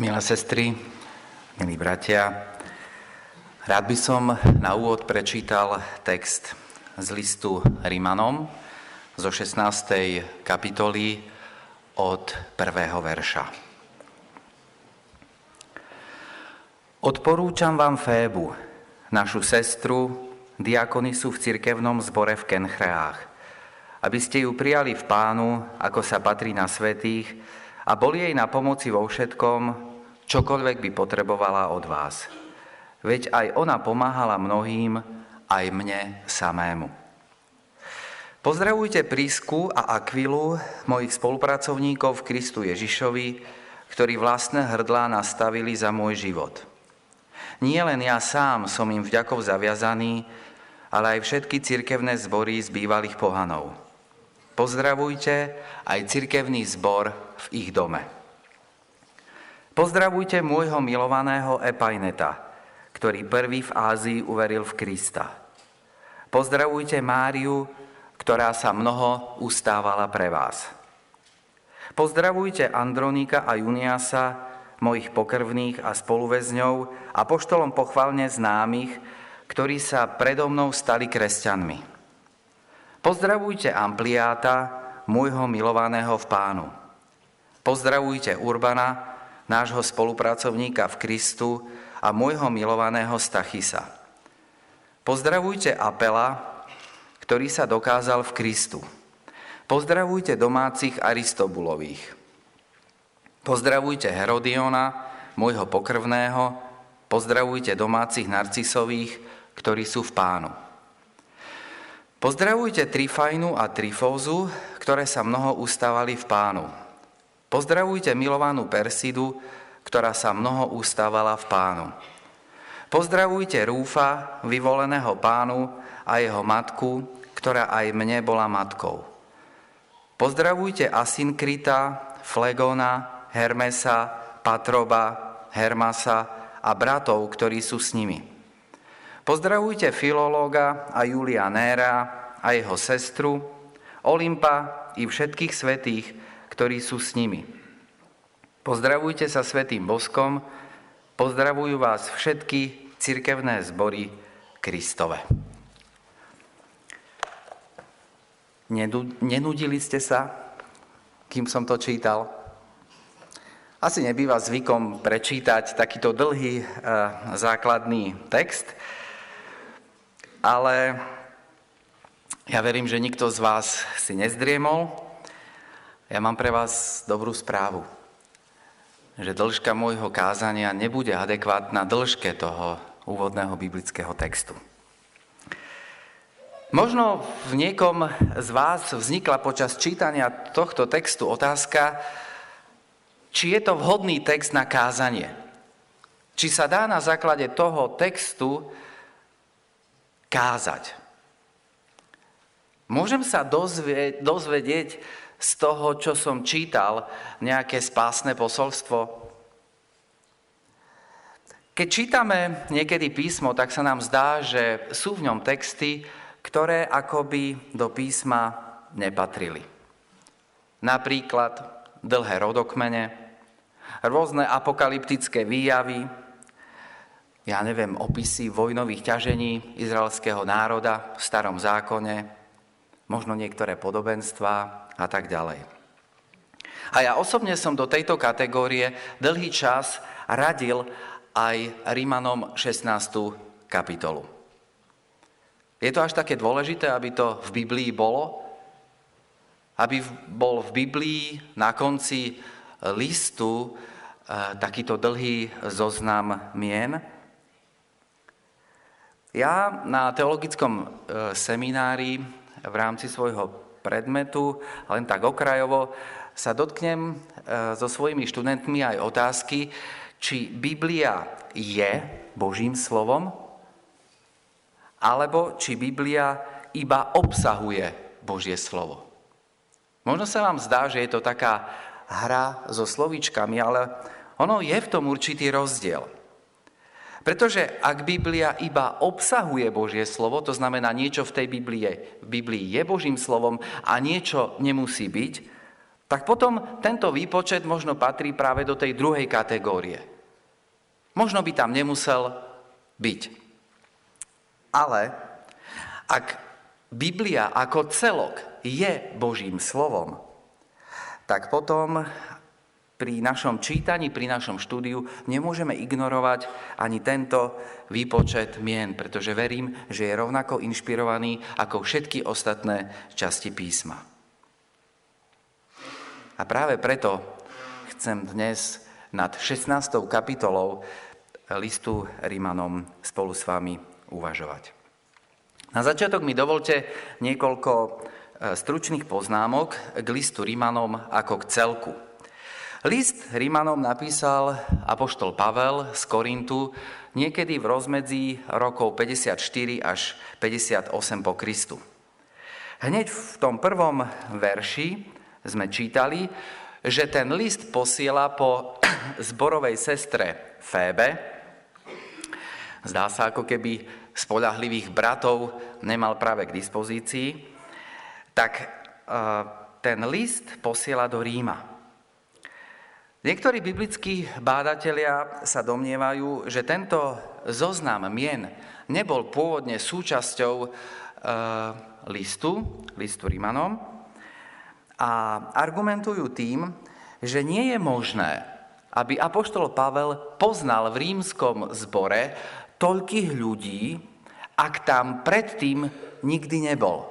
Milé sestry, milí bratia, rád by som na úvod prečítal text z listu Rimanom zo 16. kapitoly od prvého verša. Odporúčam vám Fébu, našu sestru, diakonisu v cirkevnom zbore v Kenchreách, aby ste ju prijali v pánu, ako sa patrí na svetých, a boli jej na pomoci vo všetkom, čokoľvek by potrebovala od vás. Veď aj ona pomáhala mnohým, aj mne samému. Pozdravujte Prísku a Akvilu, mojich spolupracovníkov v Kristu Ježišovi, ktorí vlastné hrdlá nastavili za môj život. Nie len ja sám som im vďakov zaviazaný, ale aj všetky cirkevné zbory z bývalých pohanov. Pozdravujte aj cirkevný zbor v ich dome. Pozdravujte môjho milovaného Epajneta, ktorý prvý v Ázii uveril v Krista. Pozdravujte Máriu, ktorá sa mnoho ustávala pre vás. Pozdravujte Andronika a Juniasa, mojich pokrvných a spoluväzňov a poštolom pochvalne známych, ktorí sa predo mnou stali kresťanmi. Pozdravujte Ampliáta, môjho milovaného v pánu. Pozdravujte Urbana, nášho spolupracovníka v Kristu a môjho milovaného Stachisa. Pozdravujte Apela, ktorý sa dokázal v Kristu. Pozdravujte domácich Aristobulových. Pozdravujte Herodiona, môjho pokrvného, pozdravujte domácich Narcisových, ktorí sú v pánu. Pozdravujte Trifajnu a Trifózu, ktoré sa mnoho ustávali v pánu. Pozdravujte milovanú Persidu, ktorá sa mnoho ustávala v pánu. Pozdravujte Rúfa, vyvoleného pánu a jeho matku, ktorá aj mne bola matkou. Pozdravujte Asinkrita, Flegona, Hermesa, Patroba, Hermasa a bratov, ktorí sú s nimi. Pozdravujte Filológa a Julia Néra a jeho sestru, Olympa i všetkých svetých, ktorí sú s nimi. Pozdravujte sa svetým boskom, pozdravujú vás všetky cirkevné zbory Kristove. Nenudili ste sa, kým som to čítal? Asi nebýva zvykom prečítať takýto dlhý e, základný text, ale ja verím, že nikto z vás si nezdriemol. Ja mám pre vás dobrú správu, že dĺžka môjho kázania nebude adekvátna dĺžke toho úvodného biblického textu. Možno v niekom z vás vznikla počas čítania tohto textu otázka, či je to vhodný text na kázanie. Či sa dá na základe toho textu kázať. Môžem sa dozvedieť z toho, čo som čítal, nejaké spásne posolstvo? Keď čítame niekedy písmo, tak sa nám zdá, že sú v ňom texty, ktoré akoby do písma nepatrili. Napríklad dlhé rodokmene, rôzne apokalyptické výjavy, ja neviem, opisy vojnových ťažení izraelského národa v starom zákone, možno niektoré podobenstva a tak ďalej. A ja osobne som do tejto kategórie dlhý čas radil aj Rímanom 16. kapitolu. Je to až také dôležité, aby to v Biblii bolo? Aby bol v Biblii na konci listu eh, takýto dlhý zoznam mien? Ja na teologickom e, seminári v rámci svojho predmetu, len tak okrajovo, sa dotknem e, so svojimi študentmi aj otázky, či Biblia je Božím slovom, alebo či Biblia iba obsahuje Božie slovo. Možno sa vám zdá, že je to taká hra so slovíčkami, ale ono je v tom určitý rozdiel. Pretože ak Biblia iba obsahuje Božie slovo, to znamená niečo v tej Biblii, v Biblii je Božím slovom a niečo nemusí byť, tak potom tento výpočet možno patrí práve do tej druhej kategórie. Možno by tam nemusel byť. Ale ak Biblia ako celok je Božím slovom, tak potom pri našom čítaní, pri našom štúdiu nemôžeme ignorovať ani tento výpočet mien, pretože verím, že je rovnako inšpirovaný ako všetky ostatné časti písma. A práve preto chcem dnes nad 16. kapitolou listu Rímanom spolu s vami uvažovať. Na začiatok mi dovolte niekoľko e, stručných poznámok k listu Rímanom ako k celku. List Rímanom napísal apoštol Pavel z Korintu niekedy v rozmedzi rokov 54 až 58 po Kristu. Hneď v tom prvom verši sme čítali, že ten list posiela po zborovej sestre Fébe. Zdá sa, ako keby spolahlivých bratov nemal práve k dispozícii. Tak e, ten list posiela do Ríma. Niektorí biblickí bádatelia sa domnievajú, že tento zoznam mien nebol pôvodne súčasťou e, listu, listu Rímanom a argumentujú tým, že nie je možné, aby apoštol Pavel poznal v rímskom zbore toľkých ľudí, ak tam predtým nikdy nebol.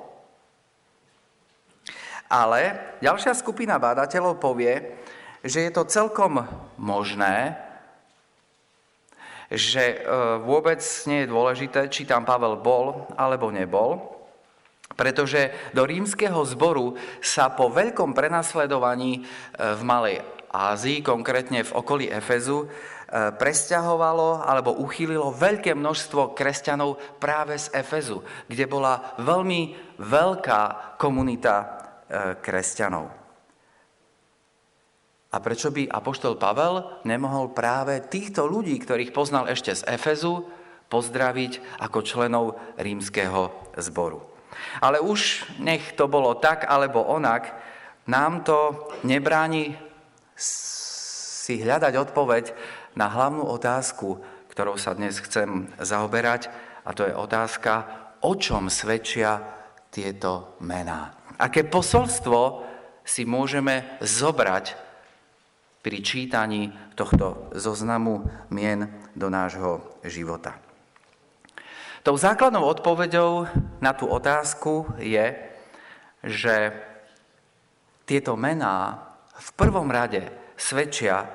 Ale ďalšia skupina bádateľov povie, že je to celkom možné, že e, vôbec nie je dôležité, či tam Pavel bol alebo nebol, pretože do rímskeho zboru sa po veľkom prenasledovaní e, v Malej Ázii, konkrétne v okolí Efezu, e, presťahovalo alebo uchýlilo veľké množstvo kresťanov práve z Efezu, kde bola veľmi veľká komunita kresťanov. A prečo by apoštol Pavel nemohol práve týchto ľudí, ktorých poznal ešte z Efezu, pozdraviť ako členov rímskeho zboru. Ale už nech to bolo tak alebo onak, nám to nebráni si hľadať odpoveď na hlavnú otázku, ktorou sa dnes chcem zaoberať, a to je otázka, o čom svedčia tieto mená. Aké posolstvo si môžeme zobrať pri čítaní tohto zoznamu mien do nášho života. Tou základnou odpoveďou na tú otázku je, že tieto mená v prvom rade svedčia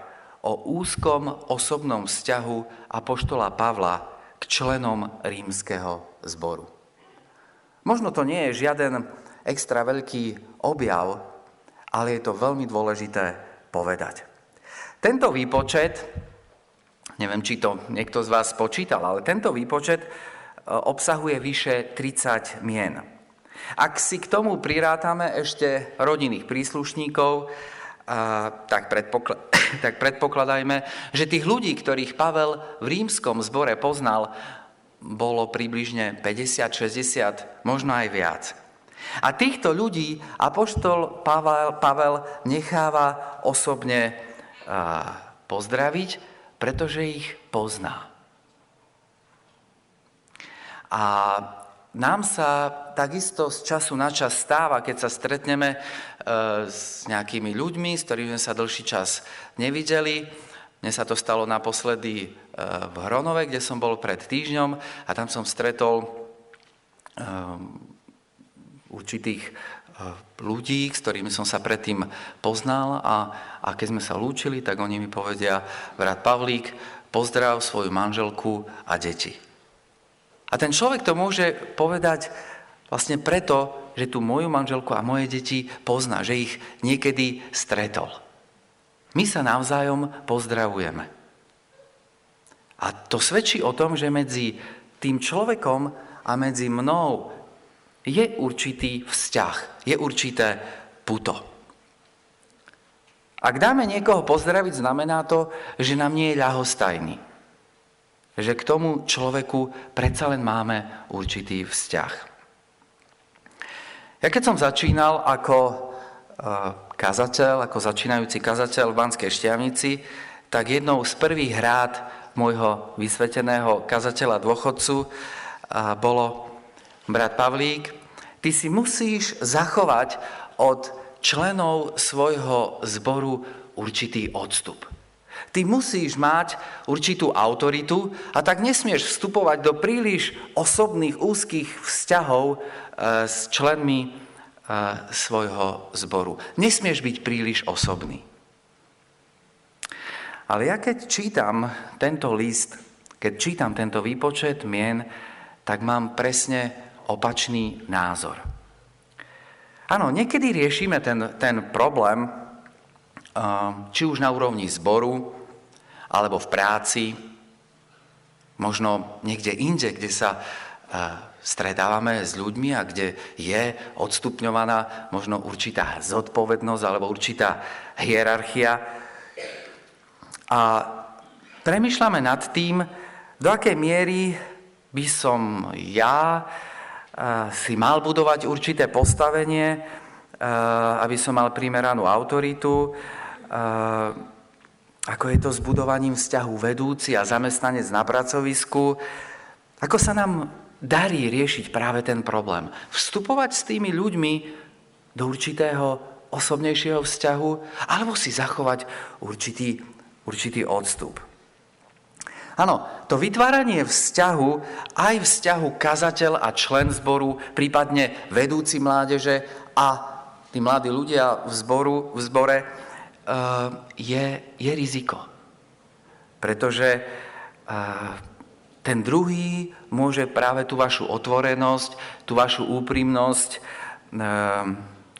o úzkom osobnom vzťahu apoštola Pavla k členom rímskeho zboru. Možno to nie je žiaden extra veľký objav, ale je to veľmi dôležité povedať. Tento výpočet, neviem, či to niekto z vás počítal, ale tento výpočet e, obsahuje vyše 30 mien. Ak si k tomu prirátame ešte rodinných príslušníkov, tak, predpokl- tak predpokladajme, že tých ľudí, ktorých Pavel v rímskom zbore poznal, bolo približne 50, 60, možno aj viac. A týchto ľudí apoštol Pavel, Pavel necháva osobne pozdraviť, pretože ich pozná. A nám sa takisto z času na čas stáva, keď sa stretneme e, s nejakými ľuďmi, s ktorými sme sa dlhší čas nevideli. Mne sa to stalo naposledy e, v Hronove, kde som bol pred týždňom a tam som stretol e, určitých ľudí, s ktorými som sa predtým poznal a, a keď sme sa lúčili, tak oni mi povedia, brat Pavlík, pozdrav svoju manželku a deti. A ten človek to môže povedať vlastne preto, že tú moju manželku a moje deti pozná, že ich niekedy stretol. My sa navzájom pozdravujeme. A to svedčí o tom, že medzi tým človekom a medzi mnou je určitý vzťah, je určité puto. Ak dáme niekoho pozdraviť, znamená to, že nám nie je ľahostajný. Že k tomu človeku predsa len máme určitý vzťah. Ja keď som začínal ako eh, kazateľ, ako začínajúci kazateľ v Banskej Štiavnici, tak jednou z prvých rád môjho vysveteného kazateľa dôchodcu bolo brat Pavlík, ty si musíš zachovať od členov svojho zboru určitý odstup. Ty musíš mať určitú autoritu a tak nesmieš vstupovať do príliš osobných, úzkých vzťahov e, s členmi e, svojho zboru. Nesmieš byť príliš osobný. Ale ja keď čítam tento list, keď čítam tento výpočet mien, tak mám presne opačný názor. Áno, niekedy riešime ten, ten problém, či už na úrovni zboru, alebo v práci, možno niekde inde, kde sa stretávame s ľuďmi a kde je odstupňovaná možno určitá zodpovednosť alebo určitá hierarchia. A premyšľame nad tým, do akej miery by som ja si mal budovať určité postavenie, aby som mal primeranú autoritu, ako je to s budovaním vzťahu vedúci a zamestnanec na pracovisku, ako sa nám darí riešiť práve ten problém. Vstupovať s tými ľuďmi do určitého osobnejšieho vzťahu, alebo si zachovať určitý, určitý odstup. Áno, to vytváranie vzťahu, aj vzťahu kazateľ a člen zboru, prípadne vedúci mládeže a tí mladí ľudia v, zboru, v zbore, Eh, je, je riziko. Pretože eh, ten druhý môže práve tú vašu otvorenosť, tú vašu úprimnosť, eh,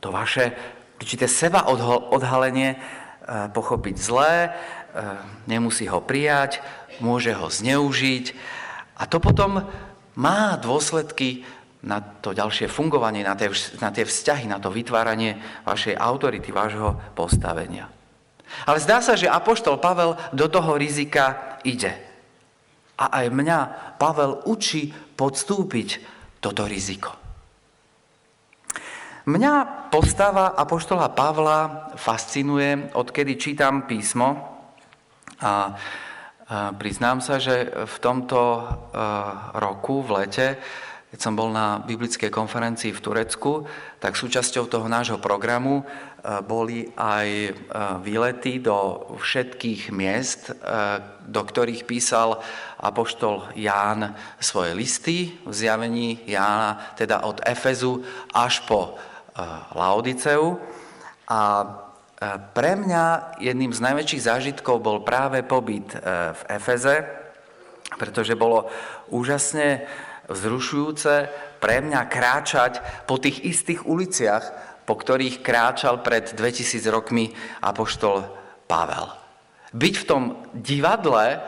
to vaše určité seba odhalenie pochopiť zlé, nemusí ho prijať, môže ho zneužiť a to potom má dôsledky na to ďalšie fungovanie, na tie, na tie vzťahy, na to vytváranie vašej autority, vášho postavenia. Ale zdá sa, že Apoštol Pavel do toho rizika ide. A aj mňa Pavel učí podstúpiť toto riziko. Mňa postava Apoštola Pavla fascinuje, odkedy čítam písmo a priznám sa, že v tomto e, roku, v lete, keď som bol na biblickej konferencii v Turecku, tak súčasťou toho nášho programu e, boli aj e, výlety do všetkých miest, do ktorých písal apoštol Ján svoje listy v zjavení Jána, teda od Efezu až po Laodiceu. A pre mňa jedným z najväčších zážitkov bol práve pobyt v Efeze, pretože bolo úžasne vzrušujúce pre mňa kráčať po tých istých uliciach, po ktorých kráčal pred 2000 rokmi apoštol Pavel. Byť v tom divadle,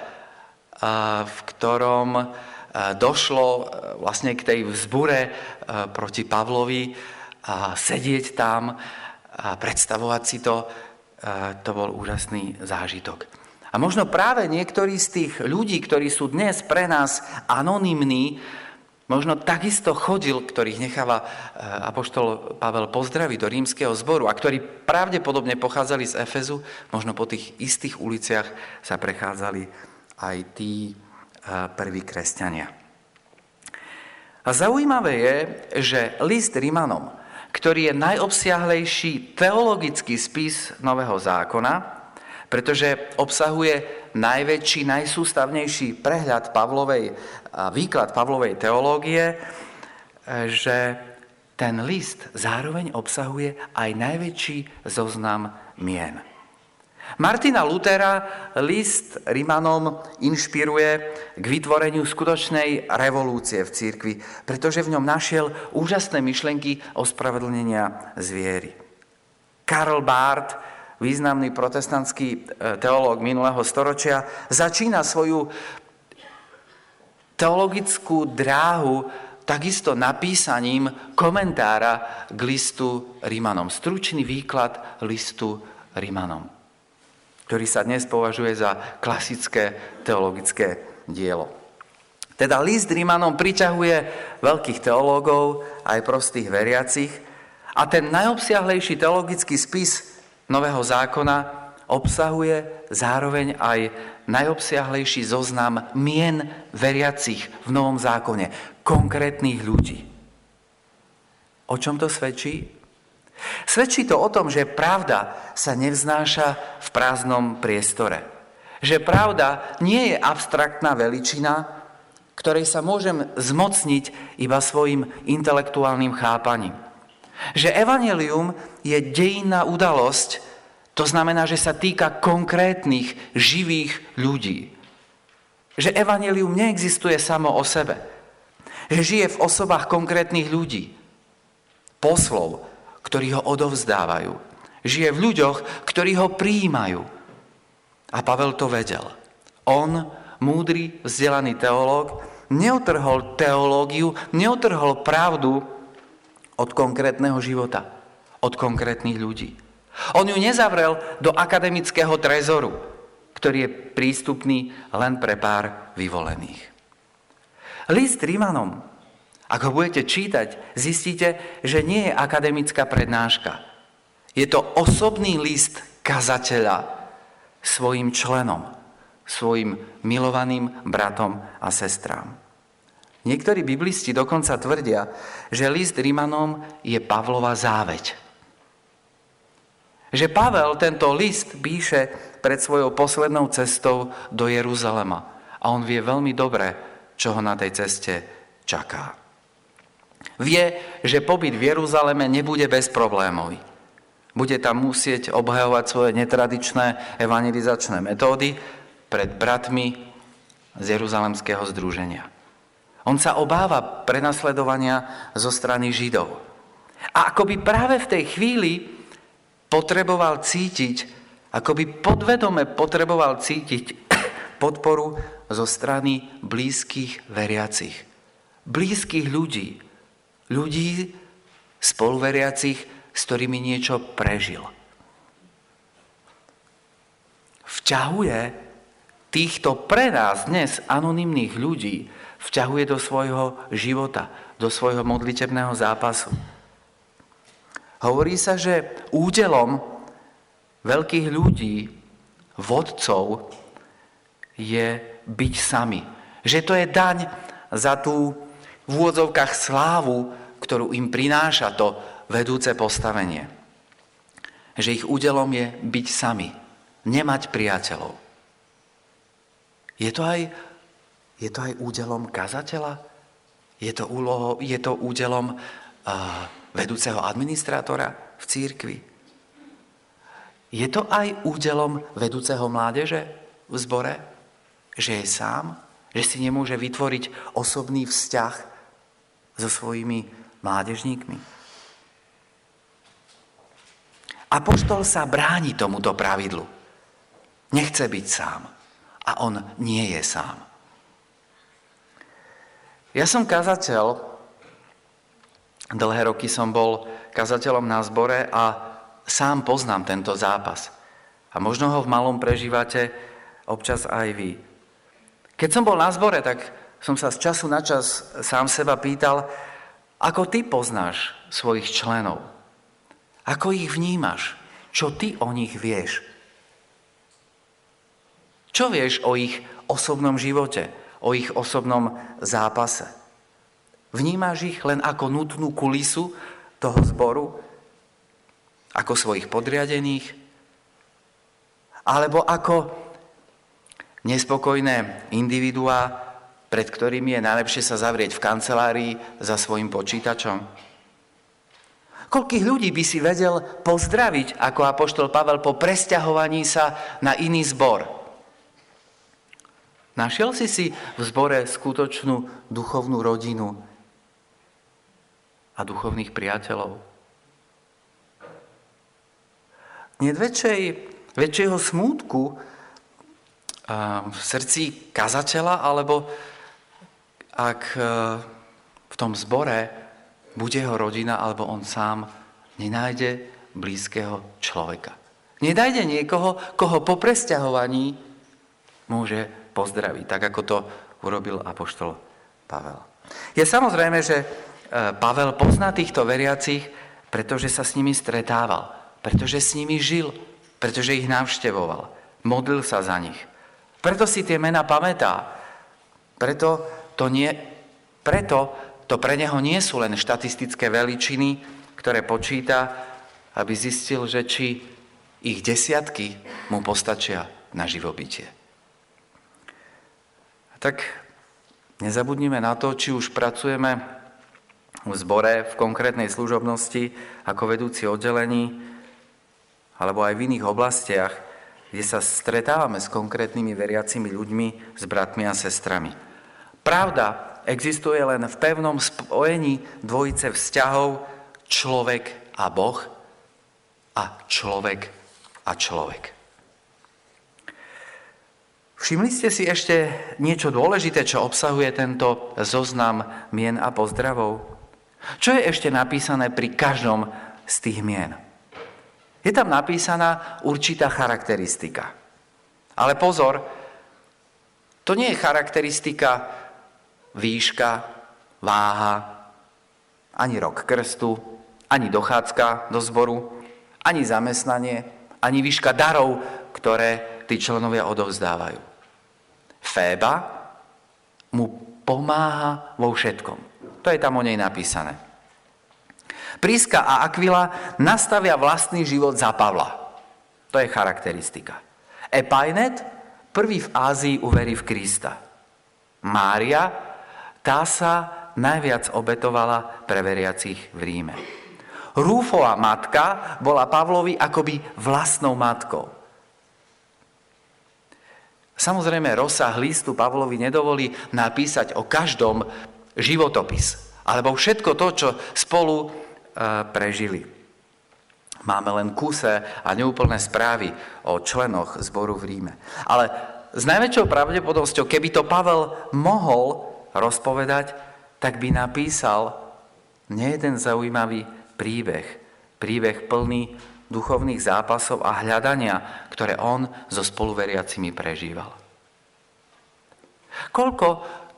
v ktorom došlo vlastne k tej vzbure proti Pavlovi, sedieť tam a predstavovať si to, to bol úžasný zážitok. A možno práve niektorí z tých ľudí, ktorí sú dnes pre nás anonymní, Možno takisto chodil, ktorých necháva eh, apoštol Pavel pozdraviť do rímskeho zboru a ktorí pravdepodobne pochádzali z Efezu, možno po tých istých uliciach sa prechádzali aj tí eh, prví kresťania. A zaujímavé je, že list Rímanom, ktorý je najobsiahlejší teologický spis Nového zákona, pretože obsahuje najväčší, najsústavnejší prehľad Pavlovej, výklad Pavlovej teológie, že ten list zároveň obsahuje aj najväčší zoznam mien. Martina Lutera list Rimanom inšpiruje k vytvoreniu skutočnej revolúcie v církvi, pretože v ňom našiel úžasné myšlenky ospravedlnenia zviery. Karl Barth významný protestantský e, teológ minulého storočia, začína svoju teologickú dráhu takisto napísaním komentára k listu Rímanom. Stručný výklad listu Rímanom, ktorý sa dnes považuje za klasické teologické dielo. Teda list Rímanom priťahuje veľkých teológov, aj prostých veriacich, a ten najobsiahlejší teologický spis Nového zákona obsahuje zároveň aj najobsiahlejší zoznam mien veriacich v Novom zákone, konkrétnych ľudí. O čom to svedčí? Svedčí to o tom, že pravda sa nevznáša v prázdnom priestore. Že pravda nie je abstraktná veličina, ktorej sa môžem zmocniť iba svojim intelektuálnym chápaním. Že evanelium je dejinná udalosť, to znamená, že sa týka konkrétnych, živých ľudí. Že evanelium neexistuje samo o sebe. Že žije v osobách konkrétnych ľudí. Poslov, ktorí ho odovzdávajú. Žije v ľuďoch, ktorí ho prijímajú. A Pavel to vedel. On, múdry, vzdelaný teológ, neotrhol teológiu, neotrhol pravdu od konkrétneho života, od konkrétnych ľudí. On ju nezavrel do akademického trezoru, ktorý je prístupný len pre pár vyvolených. List Rímanom, ak ho budete čítať, zistíte, že nie je akademická prednáška. Je to osobný list kazateľa svojim členom, svojim milovaným bratom a sestrám. Niektorí biblisti dokonca tvrdia, že list Rímanom je Pavlova záveď. Že Pavel tento list píše pred svojou poslednou cestou do Jeruzalema. A on vie veľmi dobre, čo ho na tej ceste čaká. Vie, že pobyt v Jeruzaleme nebude bezproblémový. Bude tam musieť obhajovať svoje netradičné evangelizačné metódy pred bratmi z Jeruzalemského združenia. On sa obáva prenasledovania zo strany Židov. A akoby práve v tej chvíli potreboval cítiť, akoby podvedome potreboval cítiť podporu zo strany blízkych veriacich. Blízkych ľudí. Ľudí spoluveriacich, s ktorými niečo prežil. Vťahuje týchto pre nás dnes anonimných ľudí vťahuje do svojho života, do svojho modlitebného zápasu. Hovorí sa, že údelom veľkých ľudí, vodcov, je byť sami. Že to je daň za tú v úvodzovkách slávu, ktorú im prináša to vedúce postavenie. Že ich údelom je byť sami, nemať priateľov. Je to aj je to aj údelom kazateľa? Je to, úloho, je to údelom uh, vedúceho administrátora v církvi? Je to aj údelom vedúceho mládeže v zbore? Že je sám? Že si nemôže vytvoriť osobný vzťah so svojimi mládežníkmi? Apoštol sa bráni tomuto pravidlu. Nechce byť sám. A on nie je sám. Ja som kazateľ, dlhé roky som bol kazateľom na zbore a sám poznám tento zápas. A možno ho v malom prežívate občas aj vy. Keď som bol na zbore, tak som sa z času na čas sám seba pýtal, ako ty poznáš svojich členov? Ako ich vnímaš? Čo ty o nich vieš? Čo vieš o ich osobnom živote? o ich osobnom zápase. Vnímaš ich len ako nutnú kulisu toho zboru, ako svojich podriadených, alebo ako nespokojné individuá, pred ktorými je najlepšie sa zavrieť v kancelárii za svojim počítačom. Koľkých ľudí by si vedel pozdraviť, ako apoštol Pavel po presťahovaní sa na iný zbor? Našiel si si v zbore skutočnú duchovnú rodinu a duchovných priateľov? Nie väčšej, väčšieho smútku v srdci kazateľa, alebo ak e, v tom zbore bude jeho rodina, alebo on sám nenájde blízkeho človeka. Nedajde niekoho, koho po presťahovaní môže pozdraví, tak ako to urobil apoštol Pavel. Je samozrejme, že e, Pavel pozná týchto veriacich, pretože sa s nimi stretával. pretože s nimi žil, pretože ich navštevoval. Modlil sa za nich. Preto si tie mená pamätá. Preto to, nie, preto to pre neho nie sú len štatistické veličiny, ktoré počíta, aby zistil, že či ich desiatky mu postačia na živobytie. Tak nezabudnime na to, či už pracujeme v zbore, v konkrétnej služobnosti, ako vedúci oddelení, alebo aj v iných oblastiach, kde sa stretávame s konkrétnymi veriacimi ľuďmi, s bratmi a sestrami. Pravda existuje len v pevnom spojení dvojice vzťahov človek a Boh a človek a človek. Všimli ste si ešte niečo dôležité, čo obsahuje tento zoznam mien a pozdravov? Čo je ešte napísané pri každom z tých mien? Je tam napísaná určitá charakteristika. Ale pozor, to nie je charakteristika výška, váha, ani rok krstu, ani dochádzka do zboru, ani zamestnanie, ani výška darov, ktoré tí členovia odovzdávajú. Féba mu pomáha vo všetkom. To je tam o nej napísané. Príska a Aquila nastavia vlastný život za Pavla. To je charakteristika. Epainet prvý v Ázii uverí v Krista. Mária, tá sa najviac obetovala pre veriacich v Ríme. Rúfova matka bola Pavlovi akoby vlastnou matkou. Samozrejme, rozsah listu Pavlovi nedovolí napísať o každom životopis, alebo všetko to, čo spolu e, prežili. Máme len kuse a neúplné správy o členoch zboru v Ríme. Ale s najväčšou pravdepodobnosťou, keby to Pavel mohol rozpovedať, tak by napísal nejeden zaujímavý príbeh. Príbeh plný duchovných zápasov a hľadania, ktoré on so spoluveriacimi prežíval. Koľko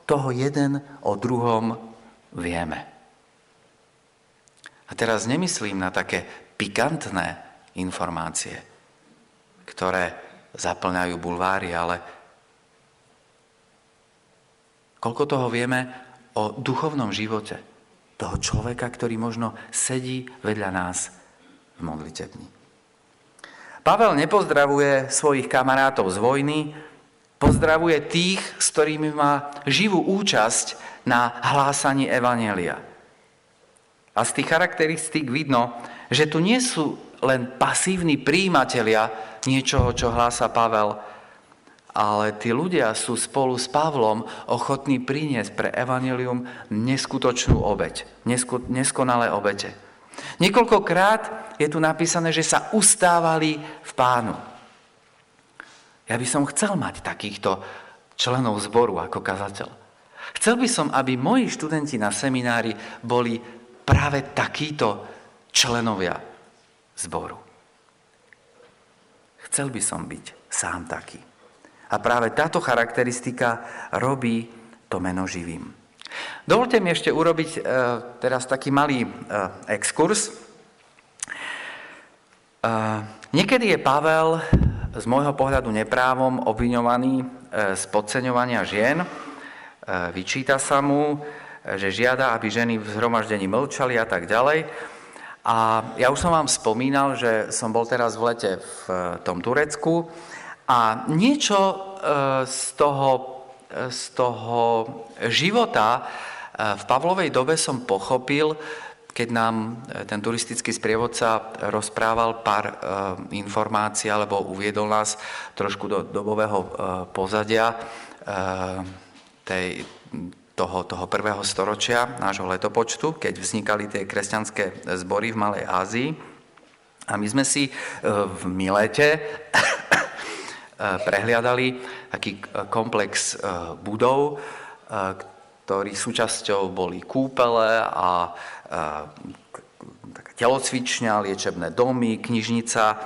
toho jeden o druhom vieme? A teraz nemyslím na také pikantné informácie, ktoré zaplňajú bulvári, ale koľko toho vieme o duchovnom živote toho človeka, ktorý možno sedí vedľa nás v modlitebni. Pavel nepozdravuje svojich kamarátov z vojny, pozdravuje tých, s ktorými má živú účasť na hlásaní Evanelia. A z tých charakteristík vidno, že tu nie sú len pasívni príjimatelia niečoho, čo hlása Pavel, ale tí ľudia sú spolu s Pavlom ochotní priniesť pre Evangelium neskutočnú obeď, neskonalé obete. Niekoľkokrát je tu napísané, že sa ustávali v pánu. Ja by som chcel mať takýchto členov zboru ako kazateľ. Chcel by som, aby moji študenti na seminári boli práve takíto členovia zboru. Chcel by som byť sám taký. A práve táto charakteristika robí to meno živým. Dovolte mi ešte urobiť e, teraz taký malý e, exkurs. E, niekedy je Pavel z môjho pohľadu neprávom obviňovaný z podceňovania žien. Vyčíta sa mu, že žiada, aby ženy v zhromaždení mlčali a tak ďalej. A ja už som vám spomínal, že som bol teraz v lete v tom Turecku a niečo e, z toho, e, z toho života e, v Pavlovej dobe som pochopil, keď nám ten turistický sprievodca rozprával pár informácií alebo uviedol nás trošku do dobového pozadia tej, toho, toho prvého storočia nášho letopočtu, keď vznikali tie kresťanské zbory v Malej Ázii. A my sme si v Milete prehliadali taký komplex e, budov, e, ktorý súčasťou boli kúpele a telocvičňa, liečebné domy, knižnica.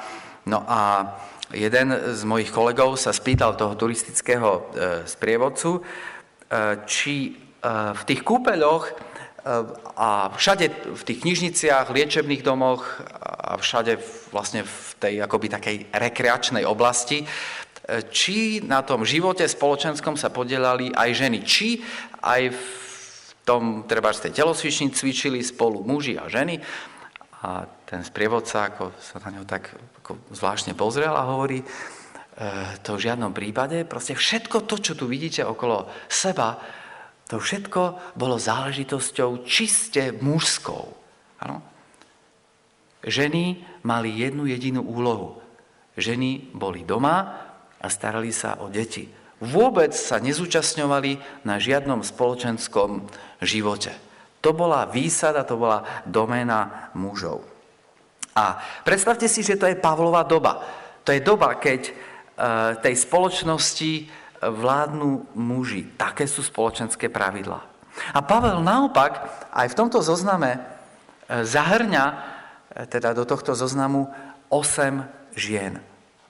No a jeden z mojich kolegov sa spýtal toho turistického e, sprievodcu, či v tých kúpeľoch a všade v tých knižniciach, liečebných domoch a všade vlastne v tej akoby takej rekreačnej oblasti, či na tom živote spoločenskom sa podielali aj ženy, či aj v tom, treba z tej telosvični cvičili spolu muži a ženy. A ten sprievodca ako sa na ňo tak ako zvláštne pozrel a hovorí, e, to v žiadnom prípade, proste všetko to, čo tu vidíte okolo seba, to všetko bolo záležitosťou čiste mužskou. Ano? Ženy mali jednu jedinú úlohu. Ženy boli doma a starali sa o deti. Vôbec sa nezúčastňovali na žiadnom spoločenskom živote. To bola výsada, to bola doména mužov. A predstavte si, že to je Pavlova doba. To je doba, keď e, tej spoločnosti vládnu muži. Také sú spoločenské pravidlá. A Pavel naopak aj v tomto zozname e, zahrňa e, teda do tohto zoznamu 8 žien.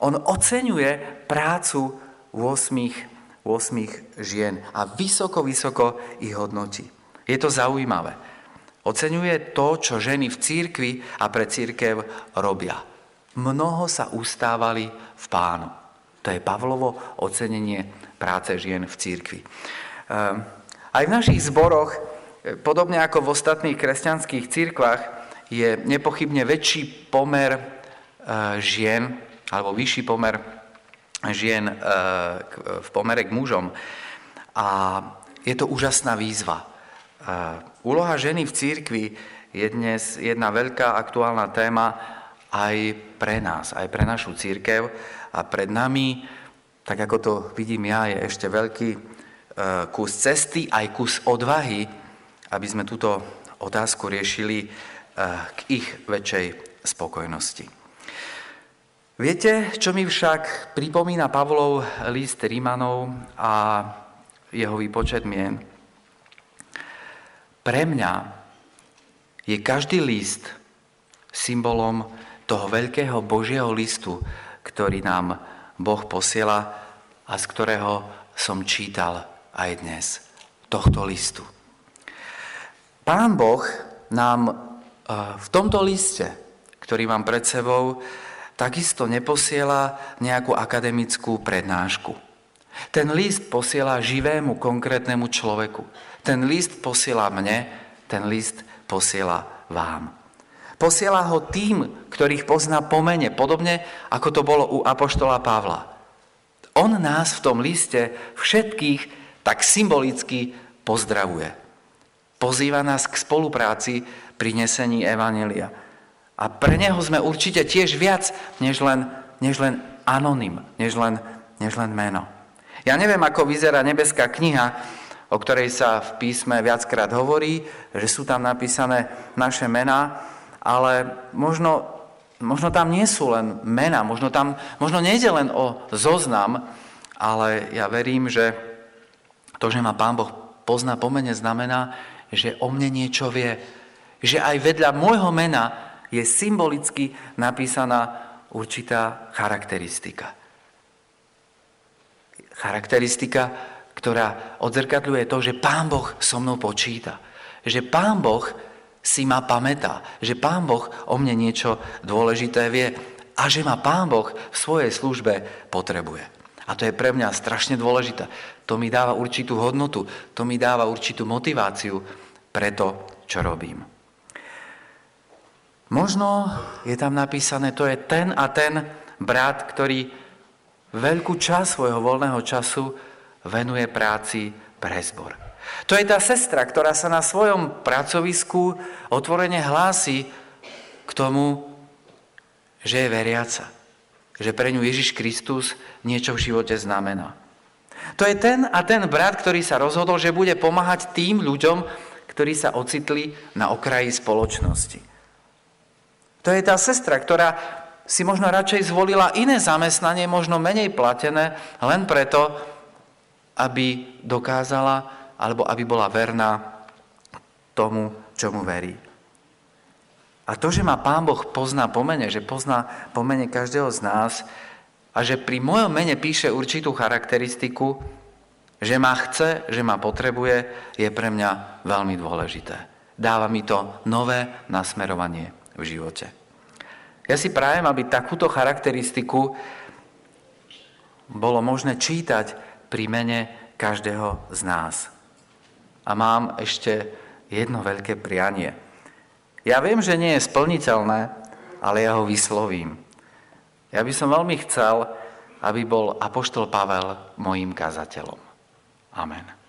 On oceňuje prácu 8, 8 žien a vysoko, vysoko ich hodnotí. Je to zaujímavé. Oceňuje to, čo ženy v církvi a pre církev robia. Mnoho sa ustávali v pánu. To je Pavlovo ocenenie práce žien v církvi. Ehm, aj v našich zboroch, podobne ako v ostatných kresťanských církvách, je nepochybne väčší pomer e, žien, alebo vyšší pomer žien e, v pomere k mužom. A je to úžasná výzva. Úloha ženy v církvi je dnes jedna veľká aktuálna téma aj pre nás, aj pre našu církev a pred nami tak ako to vidím ja, je ešte veľký e, kus cesty, aj kus odvahy, aby sme túto otázku riešili e, k ich väčšej spokojnosti. Viete, čo mi však pripomína Pavlov list Rímanov a jeho výpočet mien? Pre mňa je každý list symbolom toho veľkého Božieho listu, ktorý nám Boh posiela a z ktorého som čítal aj dnes, tohto listu. Pán Boh nám v tomto liste, ktorý mám pred sebou, takisto neposiela nejakú akademickú prednášku. Ten list posiela živému, konkrétnemu človeku. Ten list posiela mne, ten list posiela vám. Posiela ho tým, ktorých pozná pomene, podobne ako to bolo u Apoštola Pavla. On nás v tom liste všetkých tak symbolicky pozdravuje. Pozýva nás k spolupráci pri nesení Evanelia. A pre neho sme určite tiež viac, než len, než len anonym, než len, než len meno. Ja neviem, ako vyzerá nebeská kniha, o ktorej sa v písme viackrát hovorí, že sú tam napísané naše mená, ale možno, možno tam nie sú len mena, možno tam možno nejde len o zoznam, ale ja verím, že to, že ma Pán Boh pozná po mene, znamená, že o mne niečo vie. Že aj vedľa môjho mena je symbolicky napísaná určitá charakteristika. Charakteristika, ktorá odzrkadľuje to, že Pán Boh so mnou počíta. Že Pán Boh si ma pamätá, že Pán Boh o mne niečo dôležité vie a že ma Pán Boh v svojej službe potrebuje. A to je pre mňa strašne dôležité. To mi dáva určitú hodnotu, to mi dáva určitú motiváciu pre to, čo robím. Možno je tam napísané, to je ten a ten brat, ktorý veľkú časť svojho voľného času venuje práci pre zbor. To je tá sestra, ktorá sa na svojom pracovisku otvorene hlási k tomu, že je veriaca. Že pre ňu Ježiš Kristus niečo v živote znamená. To je ten a ten brat, ktorý sa rozhodol, že bude pomáhať tým ľuďom, ktorí sa ocitli na okraji spoločnosti. To je tá sestra, ktorá si možno radšej zvolila iné zamestnanie, možno menej platené, len preto, aby dokázala alebo aby bola verná tomu, čomu verí. A to, že ma Pán Boh pozná po mene, že pozná po mene každého z nás a že pri mojom mene píše určitú charakteristiku, že ma chce, že ma potrebuje, je pre mňa veľmi dôležité. Dáva mi to nové nasmerovanie v živote. Ja si prajem, aby takúto charakteristiku bolo možné čítať pri mene každého z nás. A mám ešte jedno veľké prianie. Ja viem, že nie je splniteľné, ale ja ho vyslovím. Ja by som veľmi chcel, aby bol Apoštol Pavel mojim kazateľom. Amen.